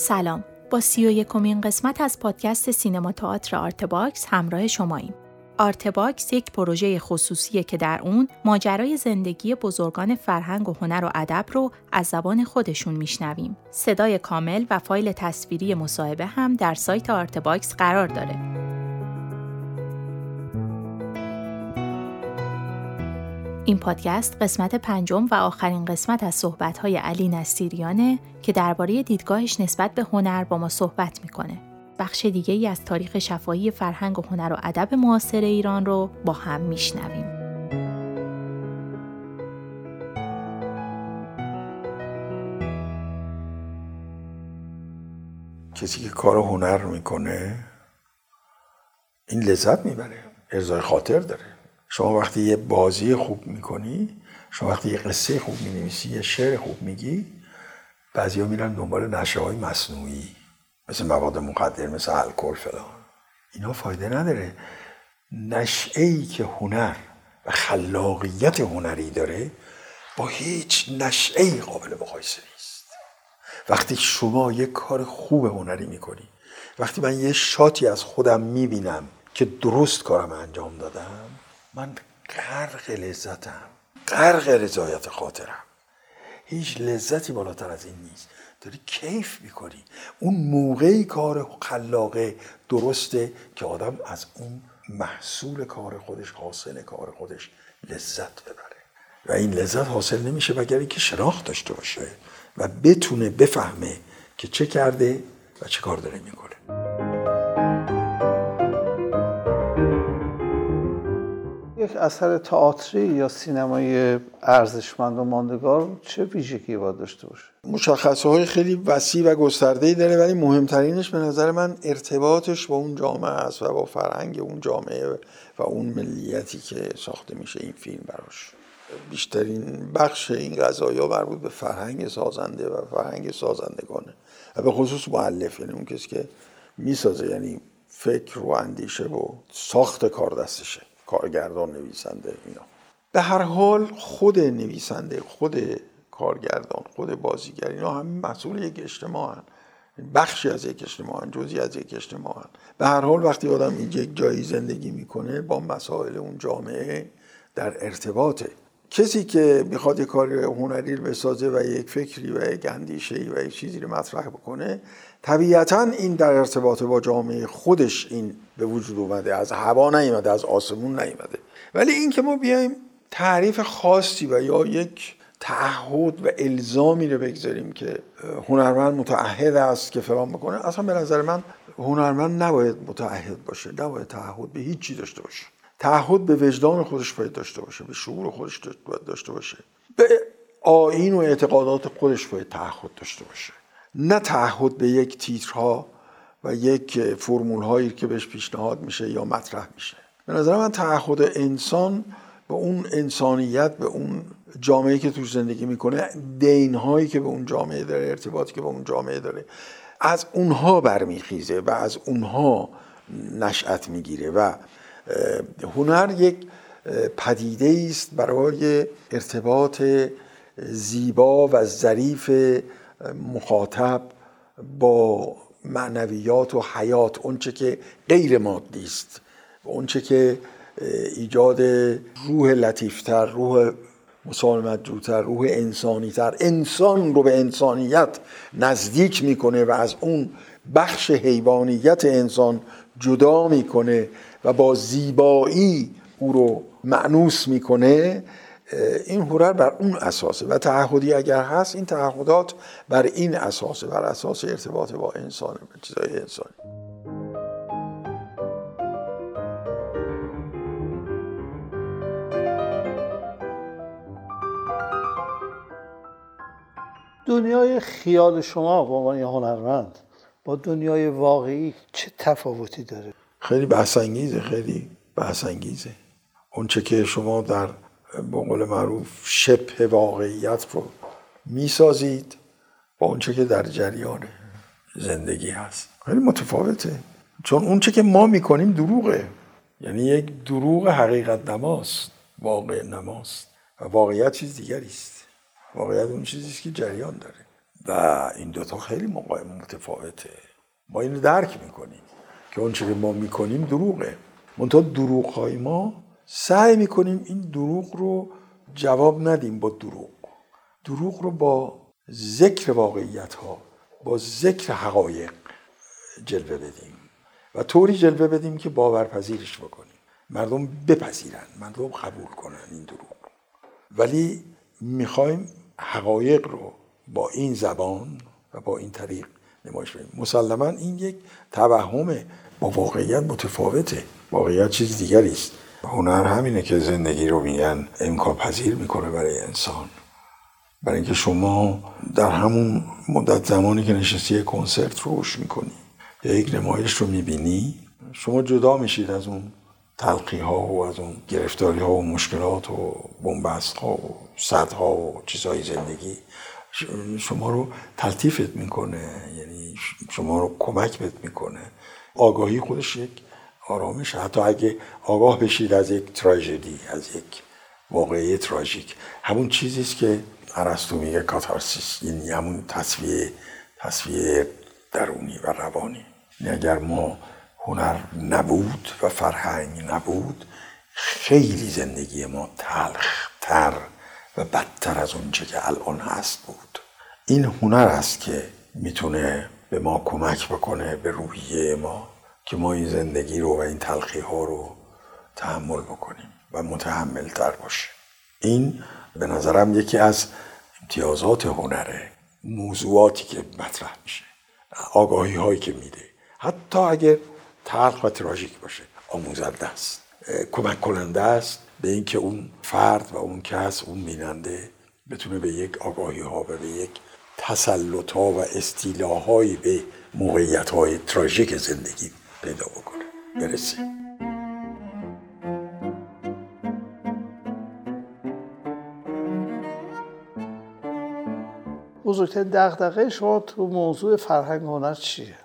سلام با سی و یکمین قسمت از پادکست سینما تئاتر آرتباکس همراه شماییم آرتباکس یک پروژه خصوصیه که در اون ماجرای زندگی بزرگان فرهنگ و هنر و ادب رو از زبان خودشون میشنویم. صدای کامل و فایل تصویری مصاحبه هم در سایت آرتباکس قرار داره. این پادکست قسمت پنجم و آخرین قسمت از صحبت‌های علی نصیریانه که درباره دیدگاهش نسبت به هنر با ما صحبت می‌کنه. بخش دیگه ای از تاریخ شفاهی فرهنگ و هنر و ادب معاصر ایران رو با هم میشنویم. کسی که کار هنر می‌کنه این لذت می‌بره ارزای خاطر داره شما وقتی یه بازی خوب می‌کنی شما وقتی یه قصه خوب می‌نویسی یه شعر خوب میگی بعضی ها میرن دنبال نشه های مصنوعی مثل مواد مقدر مثل الکل فلان. اینا فایده نداره. نشعه ای که هنر و خلاقیت هنری داره با هیچ نشعه ای قابل مقایسه نیست. وقتی شما یک کار خوب هنری می‌کنی وقتی من یه شاتی از خودم می‌بینم که درست کارم انجام دادم من غرق لذتم غرق رضایت خاطرم. هیچ لذتی بالاتر از این نیست. داری کیف می‌کنی. اون موقعی کار خلاقه درسته که آدم از اون محصول کار خودش حاصل کار خودش لذت ببره. و این لذت حاصل نمیشه مگر اینکه شناخت داشته باشه و بتونه بفهمه که چه کرده و چه کار داره می‌کنه. یک اثر تئاتری یا سینمای ارزشمند و ماندگار چه ویژگی باید داشته باشه؟ مشخصه های خیلی وسیع و گسترده ای داره ولی مهمترینش به نظر من ارتباطش با اون جامعه است و با فرهنگ اون جامعه و اون ملیتی که ساخته میشه این فیلم براش. بیشترین بخش این ها مربوط به فرهنگ سازنده و فرهنگ سازندگانه و به خصوص معلف یعنی اون کسی که می‌سازه یعنی فکر و اندیشه و ساخت کار دستشه. کارگردان نویسنده اینا به هر حال خود نویسنده خود کارگردان خود بازیگر اینا هم مسئول یک اجتماع هن. بخشی از یک اجتماع هن. جزی از یک اجتماع هن. به هر حال وقتی آدم این یک جایی زندگی می‌کنه با مسائل اون جامعه در ارتباطه کسی که می‌خواد یک کار هنری رو بسازه و یک فکری و یک اندیشه و یک چیزی رو مطرح بکنه طبیعتا این در ارتباط با جامعه خودش این به وجود اومده. از هوا نیومده از آسمون نیومده. ولی این که ما بیایم تعریف خاصی و یا یک تعهد و الزامی رو بگذاریم که هنرمند متعهد است که فلان بکنه اصلا به نظر من هنرمند نباید متعهد باشه نباید تعهد به هیچ چی داشته باشه. تعهد به وجدان خودش باید داشته باشه به شعور خودش باید داشته باشه. به آین و اعتقادات خودش باید تعهد داشته باشه. نه تعهد به یک تیترها و یک فرمول هایی که بهش پیشنهاد میشه یا مطرح میشه. به نظر من تعهد انسان به اون انسانیت به اون جامعه که توش زندگی می‌کنه دین هایی که به اون جامعه داره ارتباطی که به اون جامعه داره از اونها برمیخیزه و از اونها نشأت می‌گیره و هنر یک پدیده است برای ارتباط زیبا و ظریف مخاطب با معنویات و حیات اونچه که غیر مادی است اونچه که ایجاد روح لطیفتر روح مسالمت جوتر روح انسانیتر. انسان رو به انسانیت نزدیک می‌کنه و از اون بخش حیوانیت انسان جدا می‌کنه و با زیبایی او رو معنوس می‌کنه این هنر بر اون اساسه. و تعهدی اگر هست این تعهدات بر این اساسه بر اساس ارتباط با انسان چیزای انسانی. دنیای خیال شما به عنوان هنرمند دنیای واقعی چه تفاوتی داره؟ خیلی بحث انگیزه خیلی بحث انگیزه اونچه که شما در به معروف شبه واقعیت رو می‌سازید با اونچه که در جریان زندگی هست. خیلی متفاوته. چون اونچه که ما می‌کنیم دروغه. یعنی یک دروغ حقیقت نماست واقع نماست. و واقعیت چیز دیگری است. واقعیت اون چیزی که جریان داره. و این دوتا خیلی متفاوته. ما اینو درک می‌کنیم که اون که ما می‌کنیم دروغه. منتها دروغ های ما سعی می‌کنیم این دروغ رو جواب ندیم با دروغ. دروغ رو با ذکر واقعیت ها با ذکر حقایق جلوه بدیم و طوری جلوه بدیم که باورپذیرش بکنیم. مردم بپذیرن مردم قبول کنن این دروغ ولی می‌خوایم حقایق رو با این زبان و با این طریق نمایش بدیم. مسلما این یک توهمه با واقعیت متفاوته. واقعیت چیز دیگری است. هنر همینه که زندگی رو میگن امکان پذیر می‌کنه برای انسان. برای اینکه شما در همون مدت زمانی که نشستی کنسرت روش می‌کنی یا یک نمایش رو می‌بینی شما جدا میشید از اون تلقی ها و از اون گرفتاری ها و مشکلات و بنبست ها و صد ها و چیزهای زندگی. شما رو تلطیفت می‌کنه یعنی شما رو کمک بهت می‌کنه. آگاهی خودش یک آرامش حتی اگه آگاه بشید از یک تراژدی از یک واقعی تراژیک. همون چیزی است که ارسطو میگه کاتارسیس. یعنی همون تصویه تصویه درونی و روانی. یعنی اگر ما هنر نبود و فرهنگ نبود خیلی زندگی ما تلخ تر و بدتر از اونچه که الان هست بود. این هنر است که می‌تونه به ما کمک بکنه به روحیه ما که ما این زندگی رو و این تلخی ها رو تحمل بکنیم و متحمل تر باشه. این به نظرم یکی از امتیازات هنره موضوعاتی که مطرح میشه آگاهی هایی که میده. حتی اگر تلخ و تراژیک باشه آموزنده است کمک کننده است به اینکه اون فرد و اون کس اون بیننده بتونه به یک آگاهی ها و به یک تسلط ها و استیلاهایی به موقعیت های تراژیک زندگی پیدا بکنه. برسه. بزرگترین دغدغه شما تو موضوع فرهنگ هنر چیه؟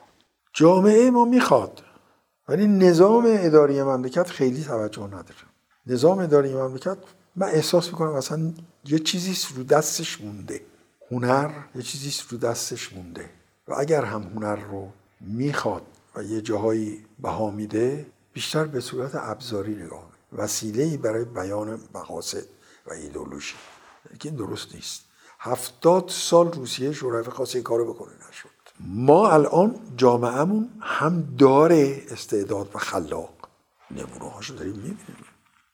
جامعه ما می‌خواد ولی نظام اداری مملکت خیلی توجه نداره. نظام اداری مملکت من احساس می‌کنم اصلا یه چیزی رو دستش مونده. هنر یه چیزی رو دستش مونده. و اگر هم هنر رو می‌خواد و یه جاهایی بها میده بیشتر به صورت ابزاری نگاه وسیله برای بیان مقاصد و ایدولوژی که این درست نیست. هفتاد سال روسیه شورای خواست این کارو بکنه نشد. ما الان جامعهمون هم داره استعداد و خلاق. نمونه هاشو داریم می‌بینیم.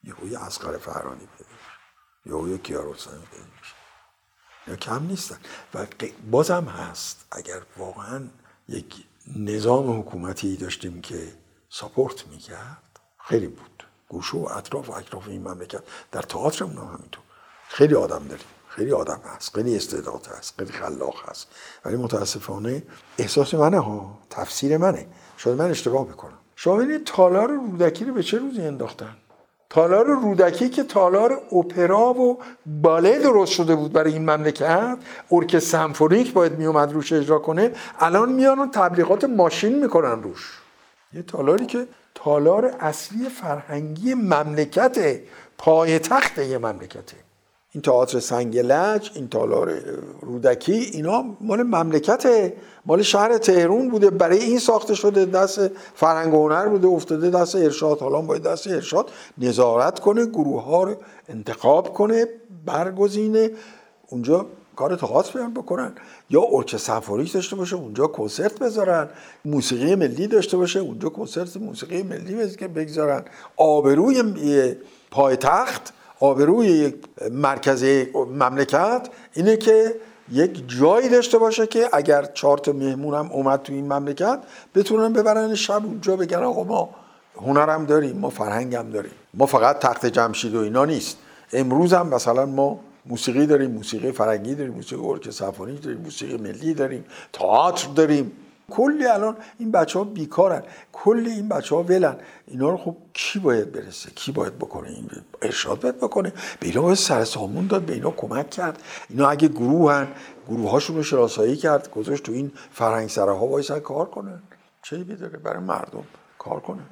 یه اسقر فرانی پیدا یه کیاروسانی پیدا یا کم نیستن. و بازم هست. اگر واقعا یک نظام حکومتی داشتیم که ساپورت می‌کرد خیلی بود. گوشو و اطراف و اطراف این مملکت. در تئاترمون هم همینطور. خیلی آدم داریم. خیلی آدم هست. خیلی استعداد هست. خیلی خلاق هست. ولی متاسفانه احساس منه ها. تفسیر منه. شاید من اشتباه بکنم. ببینید تالار رودکی رو به چه روزی انداختن؟ تالار رودکی که تالار اپرا و باله درست شده بود برای این مملکت ارکستر سمفونیک باید میومد روش اجرا کنه الان میان و تبلیغات ماشین می‌کنن روش. یه تالاری که تالار اصلی فرهنگی مملکت پای تخت یه مملکته. این تئاتر سنگ لج این تالار رودکی اینا مال مملکت مال شهر تهرون بوده. برای این ساخته شده دست فرهنگ هنر بوده افتاده دست ارشاد. حالا باید دست ارشاد نظارت کنه گروه ها رو انتخاب کنه برگزینه. اونجا کار تئاتر بیان بکنن. یا ارکستر سمفونیک داشته باشه اونجا کنسرت بذارن. موسیقی ملی داشته باشه اونجا کنسرت موسیقی ملی بگذارن. آبروی پایتخت آبروی یک مرکز مملکت اینه که یک جایی داشته باشه که اگر چهار تا مهمون هم اومد تو این مملکت بتونن ببرن شب اونجا بگن آقا ما هنرم داریم ما فرهنگ هم داریم. ما فقط تخت جمشید و اینا نیست. امروز هم مثلا ما موسیقی داریم موسیقی فرنگی داریم موسیقی ارکستر داریم موسیقی ملی داریم تئاتر داریم. کلی الان این بچه ها بیکارن. کلی این بچه ها ولن. اینا رو خب کی باید برسه؟ کی باید بکنه این ارشاد باید بکنه؟ به اینا باید سر سامون داد به اینا کمک کرد. اینا اگه گروه هن گروه هاشون رو شناسایی کرد گذاشت تو این فرهنگ سره ها باید کار کنن. چه بیداره برای مردم کار کنن.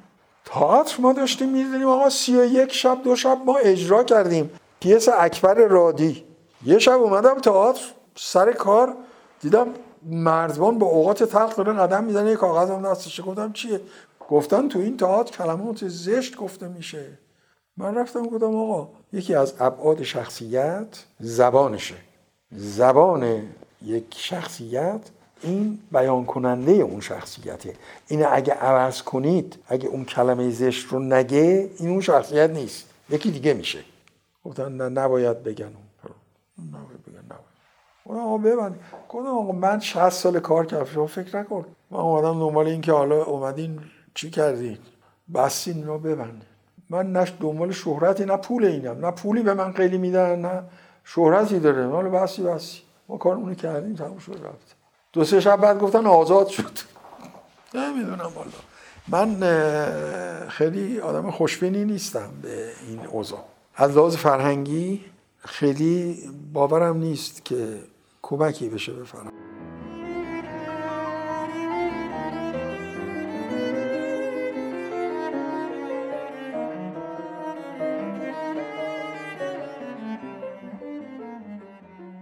تئاتر ما داشتیم می‌دونیم آقا سی و یک شب دو شب ما اجرا کردیم. پیس اکبر رادی. یه شب اومدم تئاتر سر کار دیدم مردمان با اوقات تلخ داره قدم می‌زنه یه کاغذ هم دستشه گفتم چیه؟ گفتن تو این تئاتر کلمات زشت گفته میشه. من رفتم گفتم آقا یکی از ابعاد شخصیت زبانشه. زبان یک شخصیت این بیان کننده اون شخصیته. اینه اگه عوض کنید اگه اون کلمه زشت رو نگه این اون شخصیت نیست. یکی دیگه میشه. گفتن نباید بگن اون نباید آقا ببند. گفتم آقا من 60 سال کار کردم. شما فکر نکن. من اومدم دنبال این که حالا اومدین چی کردین؟ بستین رو ببند. من نه دنبال شهرتی نه پول اینم. نه پولی به من خیلی میدن نه شهرتی داره. حالا بسی بسی. ما کارمونو کردیم تموم شد رفت. دو سه شب بعد گفتن آزاد شد. نمی‌دونم والا من خیلی آدم خوشبینی نیستم به این اوضاع. از لحاظ فرهنگی خیلی باورم نیست که کمکی بشه فرهنگ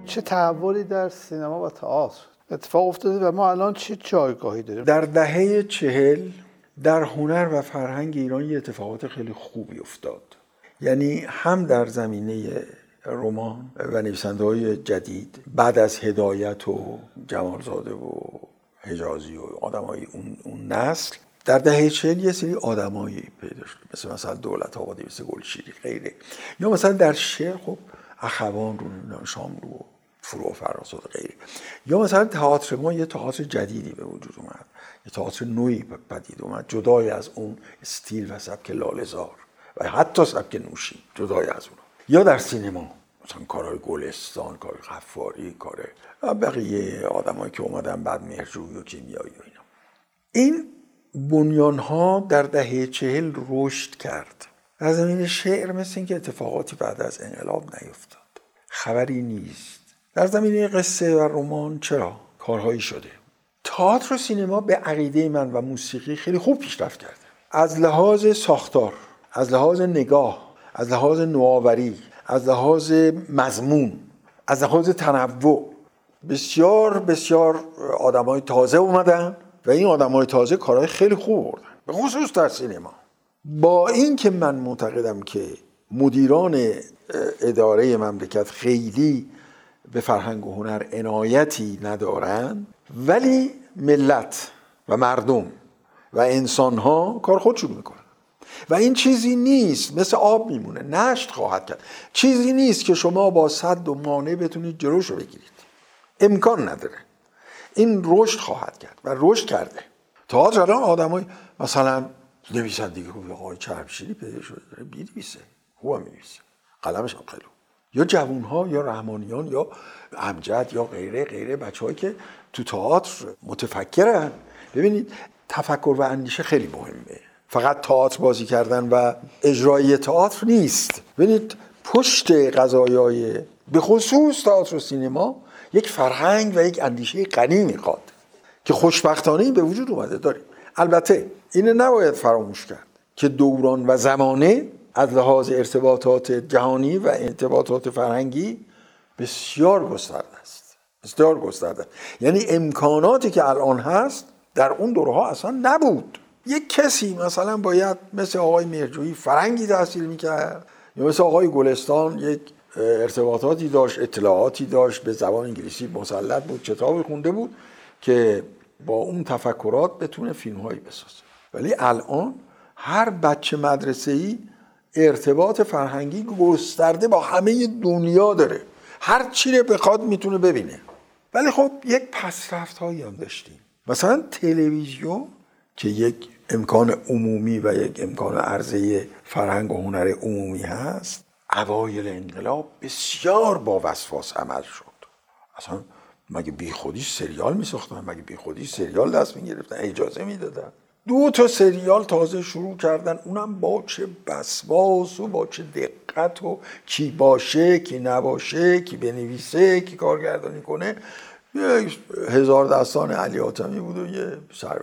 چه تحولی در سینما و تئاتر اتفاق افتاده و ما الان چه جایگاهی داریم؟ در دهه چهل در هنر و فرهنگ ایران یه اتفاقات خیلی خوبی افتاد. یعنی هم در زمینه رمان و نویسنده های جدید بعد از هدایت و جمالزاده و حجازی و آدم های اون, اون نسل در دهه چهل یه سری آدمایی پیدا شد. مثل مثلا دولت آبادی مثل گلشیری غیره. یا مثلا در شعر خب اخوان رو شاملو فرو فراسد غیره. یا مثلا تئاتر ما یه تئاتر جدیدی به وجود اومد. یه تئاتر نوعی پدید اومد جدای از اون استیل و سبک لالزار و حتی سبک نوشی جدای از اون. یا در سینما؟ مثلا کارهای گلستان کار غفاری کار بقیه آدمایی که اومدن بعد مهرجویی و کیمیایی و اینا. این بنیان ها در دهه چهل رشد کرد. در زمین شعر مثل اینکه اتفاقاتی بعد از انقلاب نیفتاد. خبری نیست. در زمینه قصه و رمان چرا؟ کارهایی شده. تئاتر و سینما به عقیده من و موسیقی خیلی خوب پیشرفت کرده. از لحاظ ساختار از لحاظ نگاه از لحاظ نوآوری از لحاظ مضمون از لحاظ تنوع. بسیار بسیار آدمای تازه اومدن و این آدمای تازه کارهای خیلی خوب بردن به خصوص در سینما. با اینکه من معتقدم که مدیران اداره مملکت خیلی به فرهنگ و هنر عنایتی ندارن ولی ملت و مردم و انسان ها کار خودشون می‌کنن. و این چیزی نیست مثل آب میمونه نشت خواهد کرد. چیزی نیست که شما با صد و مانع بتونید جلوشو بگیرید. امکان نداره. این رشد خواهد کرد و رشد کرده. تا الان آدمای مثلا نویسندگی خوبی آقای چربشیری پیدا شده داره بینویسه خوب می‌نویسه. قلمش هم خیلی یا جوون ها یا رحمانیان یا امجد یا غیره غیره بچه که تو تئاتر متفکرن. ببینید تفکر و اندیشه خیلی مهمه. فقط تئاتر بازی کردن و اجرایی تئاتر نیست. ببینید پشت قضایای به خصوص تئاتر و سینما یک فرهنگ و یک اندیشه غنی می‌خواد که خوشبختانه به وجود اومده. داریم. البته اینه نباید فراموش کرد که دوران و زمانه از لحاظ ارتباطات جهانی و ارتباطات فرهنگی بسیار گسترده است. بسیار گسترده. یعنی امکاناتی که الان هست در اون دورها اصلا نبود. یک کسی مثلا باید مثل آقای مرجویی فرنگی تحصیل می‌کرد یا مثل آقای گلستان یک ارتباطاتی داشت اطلاعاتی داشت به زبان انگلیسی مسلط بود کتابی خونده بود که با اون تفکرات بتونه فیلم هایی بسازه. ولی الان هر بچه مدرسه ای ارتباط فرهنگی گسترده با همه دنیا داره. هر چی رو بخواد می‌تونه ببینه. ولی خب یک پسرفت هایی هم داشتیم. مثلا تلویزیون که یک امکان عمومی و یک امکان عرضه فرهنگ و هنر عمومی هست؟ اوایل انقلاب بسیار با وسواس عمل شد. اصلا مگه بی خودی سریال می ساختن مگه بی خودی سریال دست می گرفتن اجازه می دادن دو تا سریال تازه شروع کردن. اونم با چه بسواس و با چه دقت و کی باشه کی نباشه کی بنویسه کی کارگردانی کنه. هزار دستان علی آتمی بود و یه سر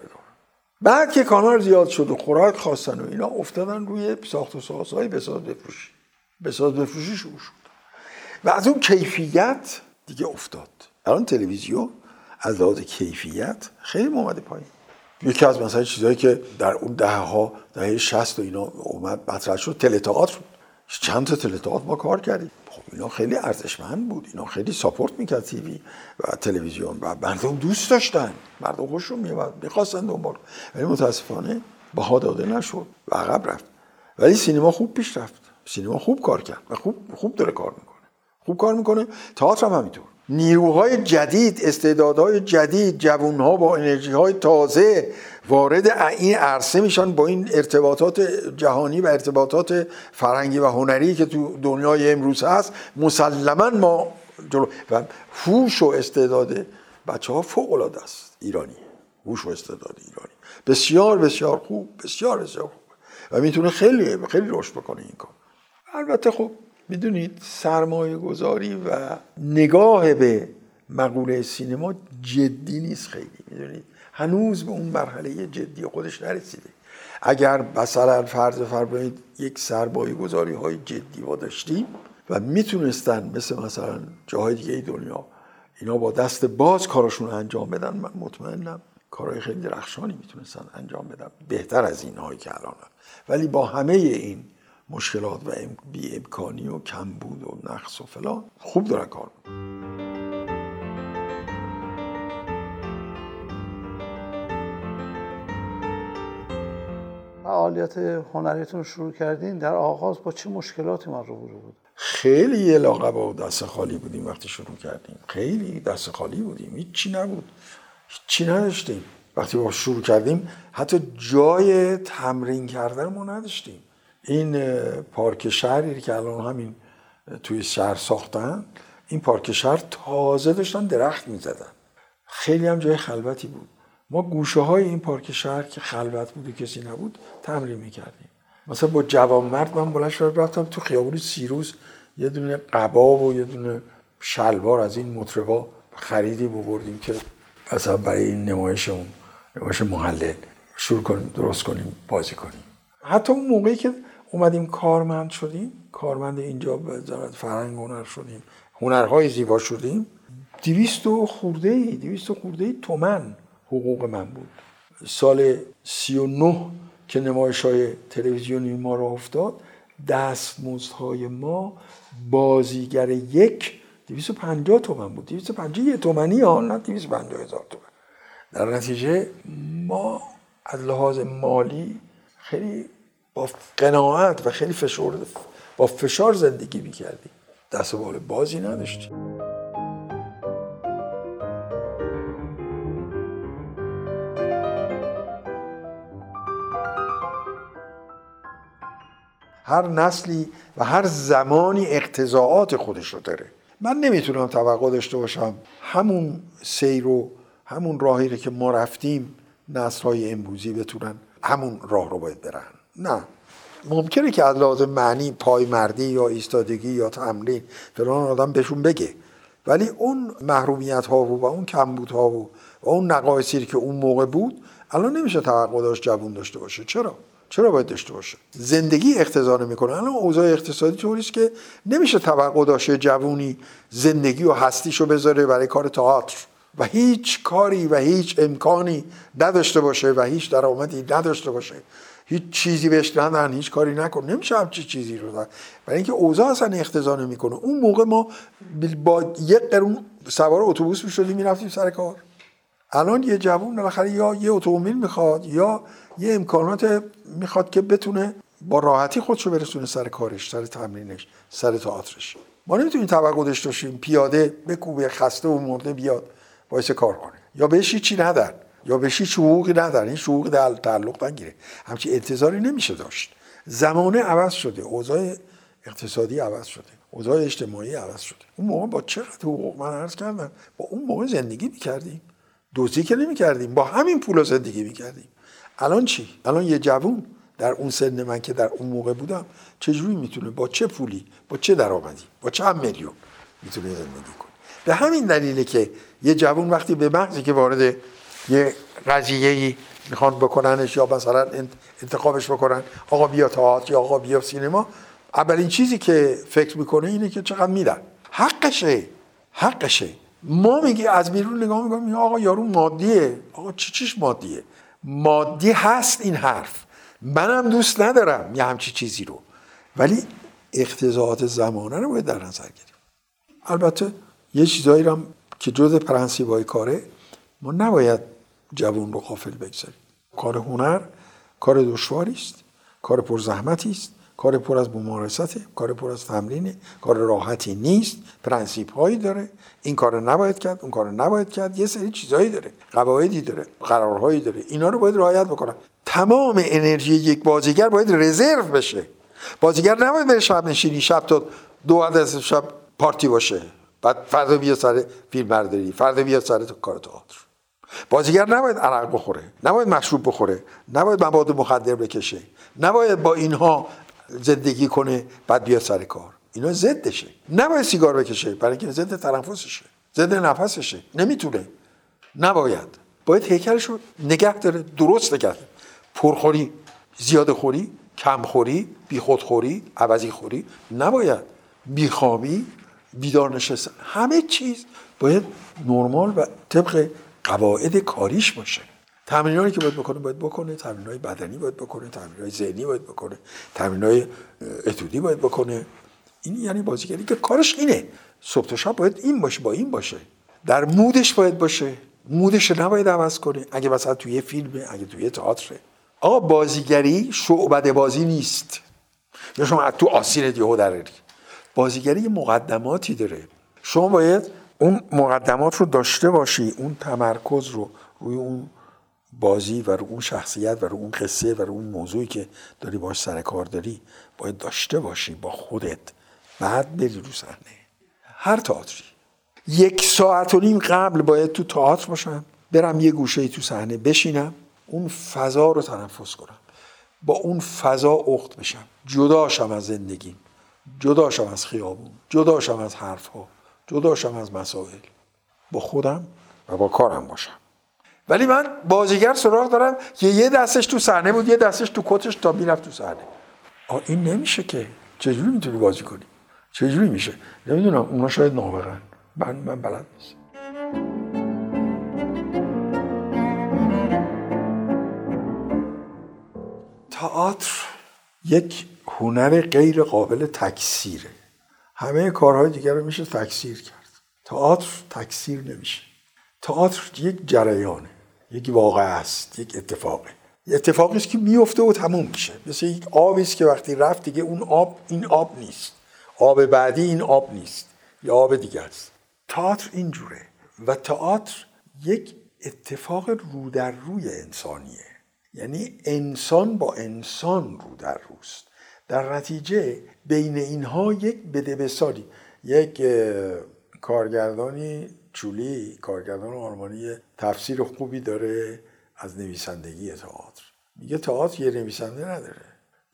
بعد که کانال زیاد شد و خوراک خواستن و اینا افتادن روی ساخت و سازهای بساز بفروشی. بساز بفروشی شروع شد. و از اون کیفیت دیگه افتاد. الان تلویزیون از لحاظ کیفیت خیلی اومده پایین. یکی از مثلا چیزهایی که در اون دهه ها دهه 60 و اینا اومد مطرح شد تلتئاتر چند تا تلتئاتر ما کار کردیم. اینا خیلی ارزشمند بود. اینا خیلی ساپورت می‌کرد تیوی و تلویزیون و مردم دوست داشتن. مردم خوششون میومد می‌خواستن دنبال. ولی متاسفانه بها داده نشد و عقب رفت. ولی سینما خوب پیش رفت. سینما خوب کار کرد و خوب خوب داره کار می‌کنه. خوب کار می‌کنه. تئاتر هم همینطور. نیروهای جدید استعدادهای جدید جوانها با انرژی های تازه وارد این عرصه میشن با این ارتباطات جهانی و ارتباطات فرهنگی و هنری که تو دنیای امروز هست مسلما ما جلو و هوش و استعداد بچه ها فوق العاده است. ایرانی. هوش و استعداد ایرانی. بسیار بسیار خوب بسیار بسیار خوب. و می‌تونه خیلی خیلی رشد بکنه این کار. البته خب می‌دونید سرمایه گذاری و نگاه به مقوله سینما جدی نیست خیلی می‌دونید؟ هنوز به اون مرحله جدی خودش نرسیده. اگر مثلا فرض فرمایید یک سرمایه گذاری های جدی با داشتیم و می‌تونستن مثل مثلا جاهای دیگه دنیا اینا با دست باز کاراشون انجام بدن من مطمئنم کارهای خیلی درخشانی می‌تونستن انجام بدن بهتر از این هایی که الان ولی با همه این مشکلات و بی امکانی و کمبود و نقص و فلان. خوب دارن کار فعالیت هنریتون شروع کردین در آغاز با چه مشکلاتی ما رو بود خیلی یه لاغه با دست خالی بودیم وقتی شروع کردیم. خیلی دست خالی بودیم. هیچی نبود. هیچی نداشتیم. وقتی با شروع کردیم حتی جای تمرین کردن ما نداشتیم. این پارک شهری که الان همین توی شهر ساختن این پارک شهر تازه داشتن درخت می‌زدن. خیلی هم جای خلوتی بود. ما گوشه های این پارک شهر که خلوت بود و کسی نبود تمرین می‌کردیم. مثلا با جوان مرد من بلند شد رفتم تو خیابون سیروس یه دونه قباب و یه دونه شلوار از این مطربا خریدی بردیم که مثلا برای این نمایش اون نمایش محلل. شروع کنیم درست کنیم بازی کنیم. حتی اون موقعی که اومدیم کارمند شدیم. کارمند اینجا وزارت فرهنگ هنر شدیم. هنرهای زیبا شدیم. دویست و خورده ای دویست خورده ای تومن حقوق من بود. سال سی و نه که نمایش های تلویزیونی ما را افتاد های ما بازیگر یک دویست و پنجاه تومن بود. دویست و پنجاه یه تومنی ها نه دویست و پنجاه هزار تومن. در نتیجه ما از لحاظ مالی خیلی با قناعت و خیلی فشار با فشار زندگی می‌کردیم دست و بال بازی نداشتیم هر نسلی و هر زمانی اقتضاعات خودش رو داره. من نمی‌تونم توقع داشته باشم همون سیر و همون راهی که ما رفتیم نسل های امروزی بتونن همون راه رو باید برن. نه. ممکنه که از لحاظ معنی پایمردی یا ایستادگی یا تمرین فلان آدم بهشون بگه. ولی اون محرومیت ها و اون کمبود ها و اون نقایصی که اون موقع بود الان نمیشه توقع داشت جوون داشته باشه. چرا؟ چرا باید داشته باشه؟ زندگی اقتضا می‌کنه. الان اوضاع اقتصادی طوری است که نمیشه توقع داشته جوونی زندگی و هستیشو بذاره برای کار تئاتر. و هیچ کاری و هیچ امکانی نداشته باشه و هیچ درآمدی نداشته باشه. هیچ چیزی بهش ندن هیچ کاری نکن. نمیشه همچی چیزی رو دن برای اینکه اوضاع اصلا اقتضا نمی‌کنه. اون موقع ما با یک قرون سوار اتوبوس می‌شدیم می‌رفتیم سر کار. الان یه جوون بالاخره یا یه اتومبیل می‌خواد یا یه امکانات می‌خواد که بتونه با راحتی خودشو برسونه سر کارش سر تمرینش سر تئاترش. ما نمی‌تونیم توقع داشته باشیم پیاده بکوبه خسته و مرده بیاد باعث کار کنه. یا بهش چی ندن. یا بهش هیچ حقوقی ندارن این حقوق در تعلق نگیره. همچین انتظاری نمیشه داشت. زمانه عوض شده اوضاع اقتصادی عوض شده اوضاع اجتماعی عوض شده. اون موقع با چقدر حقوق من عرض کردم؟ با اون موقع زندگی می‌کردیم. دوزی که نمی‌کردیم با همین پول زندگی می‌کردیم. الان چی؟ الان یه جوون در اون سن من که در اون موقع بودم چجوری می‌تونه با چه پولی با چه درآمدی با چند میلیون می‌تونه زندگی کنه؟ به همین دلیله که یه جوون وقتی به مغزی که وارد یه قضیه ای می‌خوان بکننش یا مثلا انتخابش بکنن آقا بیا تئاتر یا آقا بیا سینما. اولین چیزی که فکر می‌کنه اینه که چقدر میدن. حقشه حقشه. ما میگی از بیرون نگاه می‌کنیم آقا یارو مادیه. آقا چی چیش مادیه؟ مادی هست این حرف. منم دوست ندارم یه همچی چیزی رو. ولی اقتضائات زمانه رو باید در نظر گیریم البته یه چیزایی رو هم که جز پرنسیپای کاره ما نباید جوون رو غافل بگذاریم. کار هنر کار دشواری است کار پرزحمتی است کار پر از ممارسته کار پر از تمرینه کار راحتی نیست پرنسیپ هایی داره. این کار نباید کرد اون کار نباید کرد یه سری چیزهایی داره قواعدی داره قرارهایی داره اینا رو باید رعایت بکنن. تمام انرژی یک بازیگر باید رزرو بشه. بازیگر نباید بره شب نشینی شب تا دو از شب پارتی باشه. بعد فردا بیا سر فیلم برداری فردا بیا سر کار تئاتر. بازیگر نباید عرق بخوره نباید مشروب بخوره نباید مواد مخدر بکشه نباید با اینها زندگی کنه بعد بیاد سر کار. اینا ضدشه. نباید سیگار بکشه برای اینکه ضد تنفسشه ضد نفسشه. نمی‌تونه. نباید. باید هیکلش رو نگه داره درست نگه پرخوری زیاد خوری کم خوری بی خوری عوضی خوری. نباید. بیخوابی بیدار نشستن. همه چیز باید نرمال و طبق قواعد کاریش باشه. تمرینایی که باید بکنه باید بکنه. های بدنی باید بکنه. های ذهنی باید بکنه. های اتودی باید بکنه. این یعنی بازیگری که کارش اینه. صبح تا شب باید این باشه با این باشه. در مودش باید باشه. مودش نباید عوض کنه. اگه مثلا توی فیلمه اگه توی تئاتر آقا بازیگری شعبده بازی نیست. یا شما تو آسین یهو بازیگری یه مقدماتی داره. شما باید اون مقدمات رو داشته باشی اون تمرکز رو روی اون بازی و رو اون شخصیت و رو اون قصه و رو اون موضوعی که داری باش سر کار داری باید داشته باشی با خودت. بعد بری رو صحنه. هر تئاتری. یک ساعت و نیم قبل باید تو تئاتر باشم برم یه گوشه تو صحنه بشینم اون فضا رو تنفس کنم. با اون فضا اخت بشم. جداشم از زندگیم. جداشم از خیابون. جداشم از حرفها. جداشم از مسائل. با خودم و با کارم باشم. ولی من بازیگر سراغ دارم که یه دستش تو صحنه بود یه دستش تو کتش تا می‌رفت تو صحنه. این نمیشه که. چجوری می‌تونی بازی کنی؟ چجوری میشه؟ نمی‌دونم اونا شاید نابغن. من من بلد نیست تئاتر یک هنر غیر قابل تکثیره. همه کارهای دیگر رو میشه تکثیر کرد. تئاتر تکثیر نمیشه. تئاتر یک جریانه یک واقع است یک اتفاقه. اتفاقی است که میفته و تموم میشه. مثل یک آبی است که وقتی رفت دیگه اون آب این آب نیست. آب بعدی این آب نیست. یا آب دیگه است. تئاتر اینجوره و تئاتر یک اتفاق رو در روی انسانیه. یعنی انسان با انسان رو در روست. در نتیجه بین اینها یک بدبساری یک کارگردانی چولی کارگردان آلمانی تفسیر خوبی داره از نویسندگی تئاتر. میگه تئاتر یه نویسنده نداره.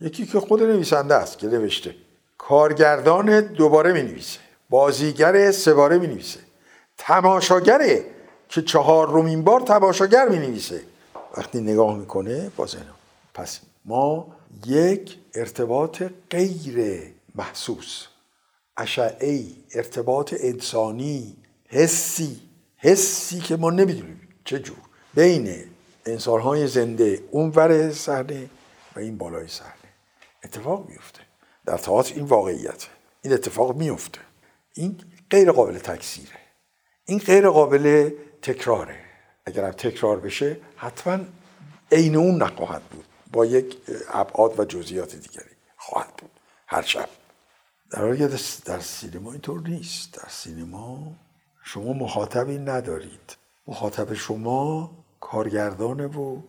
یکی که خود نویسنده است که نوشته. کارگردان دوباره می نویسه بازیگر سه باره می نویسه تماشاگره که چهار رومین بار تماشاگر می نویسه وقتی نگاه می‌کنه باز پس ما یک ارتباط غیر محسوس. اشعه ارتباط انسانی حسی حسی که ما نمی‌دونیم چجور بین انسانهای زنده اون ور صحنه و این بالای صحنه. اتفاق میفته در تئاتر این واقعیت. این اتفاق میفته این غیر قابل تکثیره. این غیر قابل تکراره. اگر هم تکرار بشه حتما عین اون نخواهد بود. با یک ابعاد و جزئیات دیگری خواهد بود. هر شب. در حالی در سینما اینطور نیست. در سینما شما مخاطبی ندارید. مخاطب شما کارگردانه و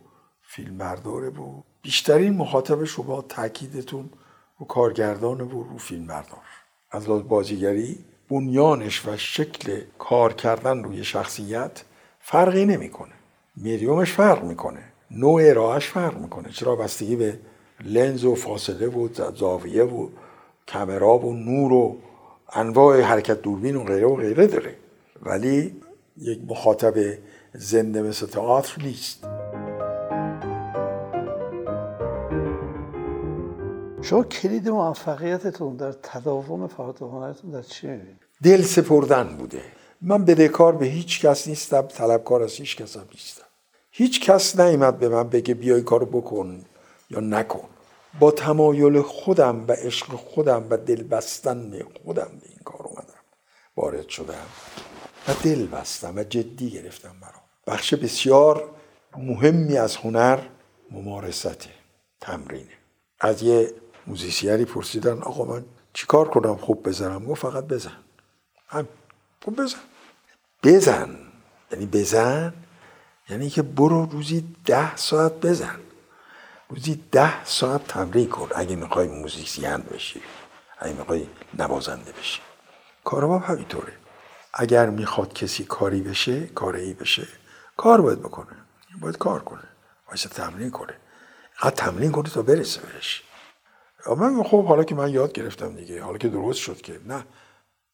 فیلمبرداره و بیشترین مخاطب شما تاکیدتون رو کارگردانه و رو فیلمبردار. از بازیگری بنیانش و شکل کار کردن روی شخصیت فرقی نمی‌کنه. میدیومش فرق می‌کنه. نوع ارائهش فرق می‌کنه. چرا بستگی به لنز و فاصله و زاویه و کامرا و نور و انواع حرکت دوربین و غیره و غیره داره. ولی یک مخاطب زنده مثل تئاتر نیست. شما کلید موفقیتتون در تداوم فعالیت هنرتون در چی می‌بینید؟ دل سپردن بوده. من بدهکار به هیچ کس نیستم طلبکار از هیچ کس هم نیستم. هیچ کس نیامد به من بگه بیای کارو بکن یا نکن. با تمایل خودم و عشق خودم و دل بستن خودم به این کار اومدم. وارد شدم و دل بستم و جدی گرفتم برام. بخش بسیار مهمی از هنر ممارسته تمرینه از یه موزیسیانی پرسیدن آقا من چیکار کنم؟ خوب بزنم؟ گفت فقط بزن. هم خوب بزن. بزن. یعنی بزن؟ یعنی که برو روزی ده ساعت بزن. روزی ده ساعت تمرین کن اگه می‌خوای موزیسین بشی اگه می‌خوای نوازنده بشی. کارما همینطوره. اگر می‌خواد کسی کاری بشه کاری بشه کار باید بکنه. باید کار کنه. باید تمرین کنه. حتی تمرین کنه تا برسه بهش. من خب حالا که من یاد گرفتم دیگه. حالا که درست شد که. نه.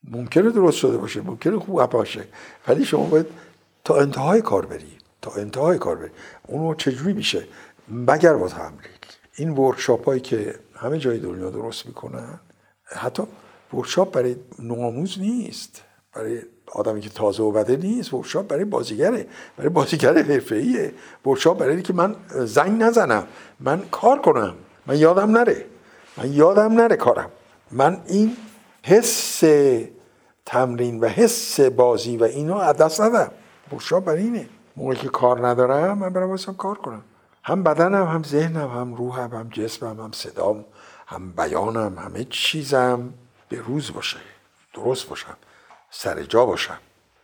ممکنه درست شده باشه. ممکنه خوب باشه. ولی شما باید تا انتهای کار بری. تا انتهای کار بری اونو چجوری میشه؟ مگر با تمرین این workshop هایی که همه جای دنیا درست می‌کنن حتی workshop برای نوآموز نیست. برای آدمی که تازه اومده نیست workshop برای بازیگره. برای بازیگر حرفه‌ایه. workshop برای که من زنگ نزنم من کار کنم. من یادم نره. من یادم نره کارم. من این حس تمرین و حس بازی و اینو از دست ندم. ورکشاپ برای اینه. موقعی که کار ندارم من برم واسم کار کنم. هم بدنم هم ذهنم هم روحم هم جسمم هم صدام هم بیانم همه چیزم به روز باشه درست باشم سر جا باشم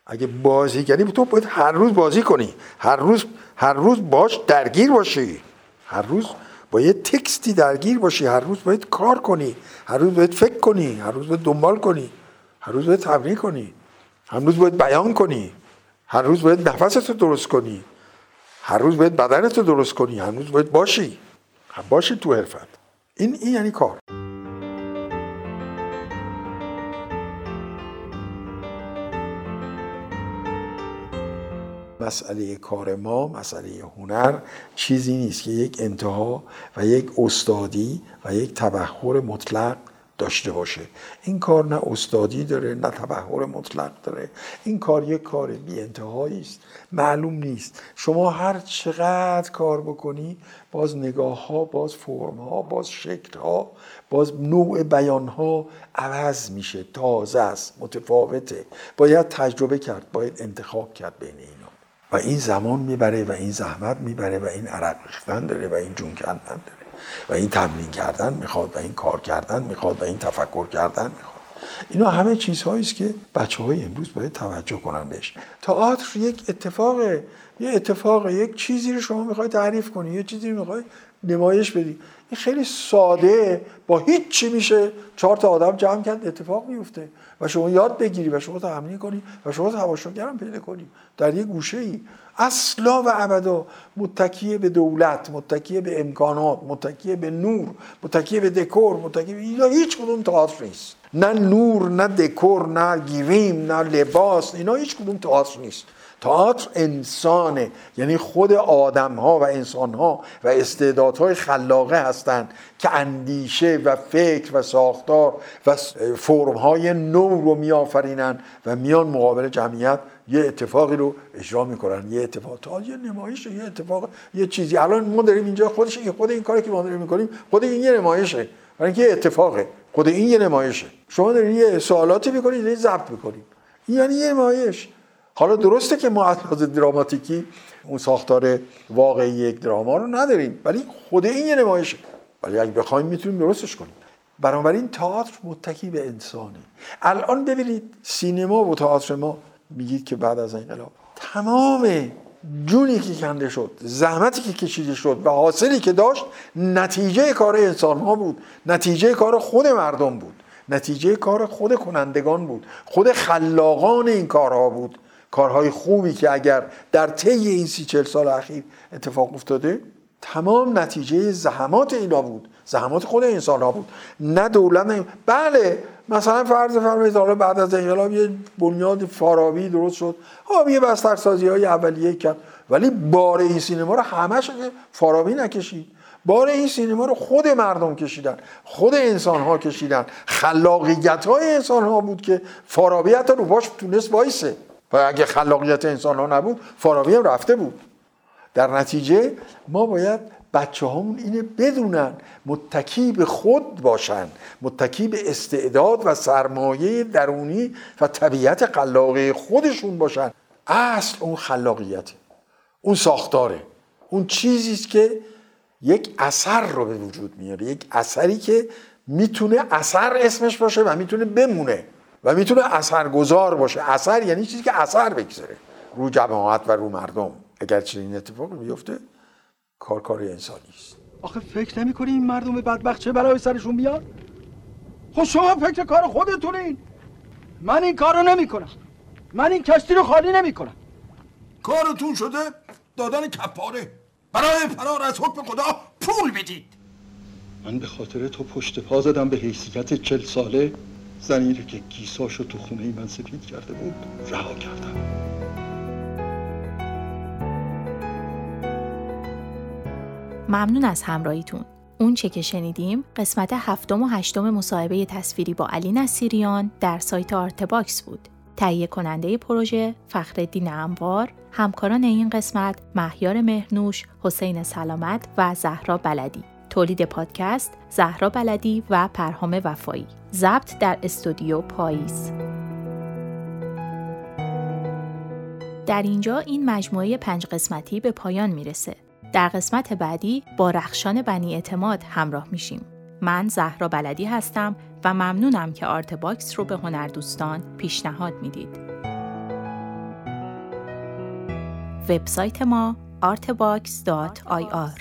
اگه بازیگری تو باید هر روز بازی کنی. هر روز هر روز باش درگیر باشی. هر روز با یه تکستی درگیر باشی. هر روز باید کار کنی. هر روز باید فکر کنی. هر روز باید دنبال کنی. هر روز باید تمرین کنی. هر روز باید بیان کنی. هر روز باید نفست رو درست کنی. هر روز باید بدنت رو درست کنی. هر روز باید باشی. باشی تو حرفت. این این یعنی کار. مسئله کار ما مسئله هنر چیزی نیست که یک انتها و یک استادی و یک تبخور مطلق داشته باشه. این کار نه استادی داره نه تبهر مطلق داره. این کار یک کار بی انتهایی است. معلوم نیست. شما هر چقدر کار بکنی باز نگاه ها باز فرم ها باز شکل ها باز نوع بیان ها عوض میشه تازه است متفاوته. باید تجربه کرد باید انتخاب کرد بین اینا. و این زمان می‌بره و این زحمت می‌بره و این عرق ریختن داره و این جون کندن داره. و این تمرین کردن می‌خواد و این کار کردن می‌خواد و این تفکر کردن می‌خواد. اینا همه چیزهایی است که بچه های امروز باید توجه کنن بهش. تئاتر یک اتفاق یه اتفاق یک چیزی رو شما می‌خوای تعریف کنی یه چیزی رو می‌خوای نمایش بدی. این خیلی ساده با هیچ چی میشه. چهار تا آدم جمع کرد اتفاق میفته و شما یاد بگیری و شما تمرین کنی و شما تماشاگرم پیدا کنی. در یک گوشه ای اصلا و ابدا متکیه به دولت متکیه به امکانات متکیه به نور متکیه به دکور متکیه به هیچ کدوم تئاتر نیست. نه نور نه دکور نه گیریم نه لباس اینا هیچ کدوم تئاتر نیست. تئاتر انسانه. یعنی خود آدم ها و انسان ها و استعدادهای خلاقه هستند که اندیشه و فکر و ساختار و فرم های نو رو میآفرینن و میان مقابل جمعیت یه اتفاقی رو اجرا می‌کنن. یه اتفاق تا یه نمایشه یه اتفاق یه چیزی. الان ما داریم اینجا خودش خود این کاری که ما داریم می‌کنیم خود این یه نمایشه. برای اینکه یه اتفاقه. خود این یه نمایشه. شما دارید یه سوالاتی می‌کنید دارید ضبط می‌کنید. یعنی یه نمایش. حالا درسته که ما از دراماتیکی اون ساختار واقعی یک دراما رو نداریم ولی خود این یه نمایشه ولی اگه بخوایم می‌تونیم درستش کنیم. بنابراین تئاتر متکی به انسانه. الان ببینید سینما و تئاتر ما میگید که بعد از انقلاب. تمام جونی که کنده شد زحمتی که کشیده شد و حاصلی که داشت نتیجه کار انسان ها بود. نتیجه کار خود مردم بود. نتیجه کار خود کنندگان بود. خود خلاقان این کارها بود. کارهای خوبی که اگر در طی این سی چل سال اخیر اتفاق افتاده تمام نتیجه زحمات اینا بود. زحمات خود انسان ها بود. نه دولت نه بله مثلا فرض فرمایید حالا بعد از انقلاب یه بنیاد فارابی درست شد. ها یه بسترسازی های اولیه کرد. ولی بار این سینما رو همش فارابی نکشید. بار این سینما رو خود مردم کشیدن خود انسان ها کشیدن. خلاقیت های انسان ها بود که فارابی حتی رو باش تونست وایسه. و اگه خلاقیت انسان ها نبود فارابی هم رفته بود. در نتیجه ما باید بچه همون اینه بدونن متکی به خود باشن متکی به استعداد و سرمایه درونی و طبیعت خلاقه خودشون باشن. اصل اون خلاقیته اون ساختاره اون چیزی که یک اثر رو به وجود میاره یک اثری که می‌تونه اثر اسمش باشه و می‌تونه بمونه. و می‌تونه اثرگذار باشه. اثر یعنی چیزی که اثر بگذاره. رو جماعت و رو مردم. اگر چنین اتفاقی بیفته کار کار انسانی است. آخه فکر نمی‌کنی این مردم بدبخت چه برای سرشون میاد خب شما فکر کار خودتونین. من این کارو نمی‌کنم. من این کشتی رو خالی نمی‌کنم. کارتون شده؟ دادن کپاره. برای فرار از حکم خدا پول بدید. من به خاطر تو پشت پا زدم به حیثیت چل ساله. زنی که گیساشو تو خونه‌ی من سپید کرده بود رها کردم ممنون از همراهیتون. اون چه که شنیدیم قسمت هفتم و هشتم مصاحبه تصویری با علی نصیریان در سایت آرتباکس بود. تهیه کننده پروژه فخرالدین انوار، همکاران این قسمت مهیار مهنوش، حسین سلامت و زهرا بلدی. تولید پادکست زهرا بلدی و پرهام وفایی. ضبط در استودیو پاییز. در اینجا این مجموعه پنج قسمتی به پایان می‌رسه. در قسمت بعدی با رخشان بنی اعتماد همراه میشیم. من زهرا بلدی هستم و ممنونم که ArtBox رو به هنردوستان پیشنهاد می‌دید. وبسایت ما artbox.ir